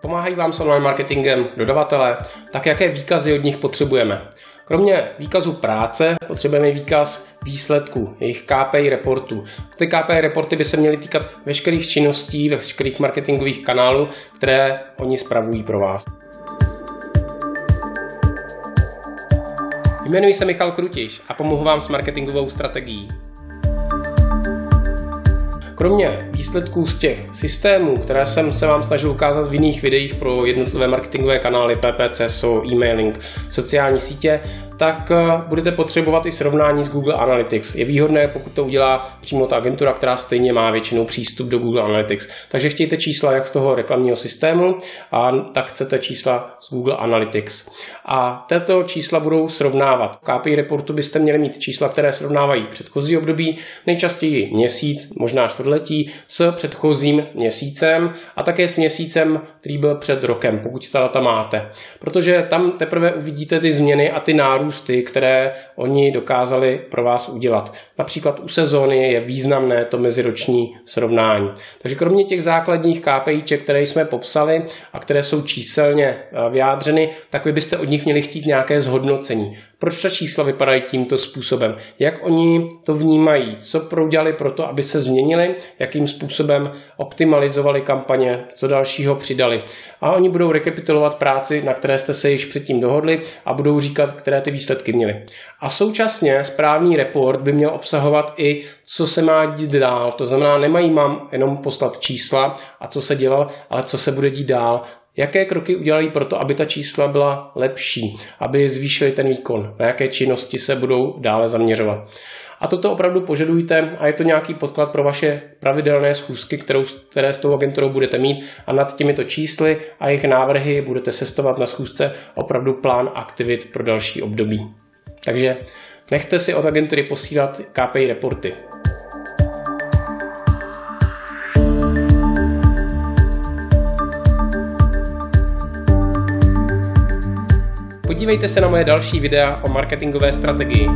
Pomáhají vám s online marketingem dodavatele, tak jaké výkazy od nich potřebujeme. Kromě výkazu práce potřebujeme výkaz výsledků, jejich KPI reportů. Ty KPI reporty by se měly týkat veškerých činností, veškerých marketingových kanálů, které oni spravují pro vás. Jmenuji se Michal Krutiš a pomohu vám s marketingovou strategií. Kromě výsledků z těch systémů, které jsem se vám snažil ukázat v jiných videích pro jednotlivé marketingové kanály, PPC, so, e-mailing, sociální sítě, tak eh, budete potřebovat i srovnání s Google Analytics. Je výhodné, pokud to udělá přímo ta agentura, která stejně má většinou přístup do Google Analytics. Takže chtějte čísla jak z toho reklamního systému, a tak chcete čísla z Google Analytics. A tato čísla budou srovnávat. V KPI reportu byste měli mít čísla, které srovnávají předchozí období, nejčastěji měsíc, možná čtvrtletí, s předchozím měsícem a také s měsícem, který byl před rokem, pokud ta data máte. Protože tam teprve uvidíte ty změny a ty nárůsty nárůsty, které oni dokázali pro vás udělat. Například u sezóny je významné to meziroční srovnání. Takže kromě těch základních KPIček, které jsme popsali a které jsou číselně eh, vyjádřeny, tak vy byste od nich měli chtít nějaké zhodnocení. Proč ta čísla vypadají tímto způsobem? Jak oni to vnímají? Co proudělali pro to, aby se změnili? Jakým způsobem optimalizovali kampaně? Co dalšího přidali? A oni budou rekapitulovat práci, na které jste se již předtím dohodli a budou říkat, které ty výsledky měly. A současně správný report by měl obsahovat i, co se má dít dál. To znamená, nemají mám jenom poslat čísla a co se dělal, ale co se bude dít dál. Jaké kroky udělají pro to, aby ta čísla byla lepší, aby zvýšili ten výkon, na jaké činnosti se budou dále zaměřovat. A toto opravdu požadujte a je to nějaký podklad pro vaše pravidelné schůzky, kterou, které s tou agenturou budete mít a nad těmito čísly a jejich návrhy budete sestovat na schůzce opravdu plán aktivit pro další období. Takže nechte si od agentury posílat KPI reporty. Podívejte se na moje další videa o marketingové strategii.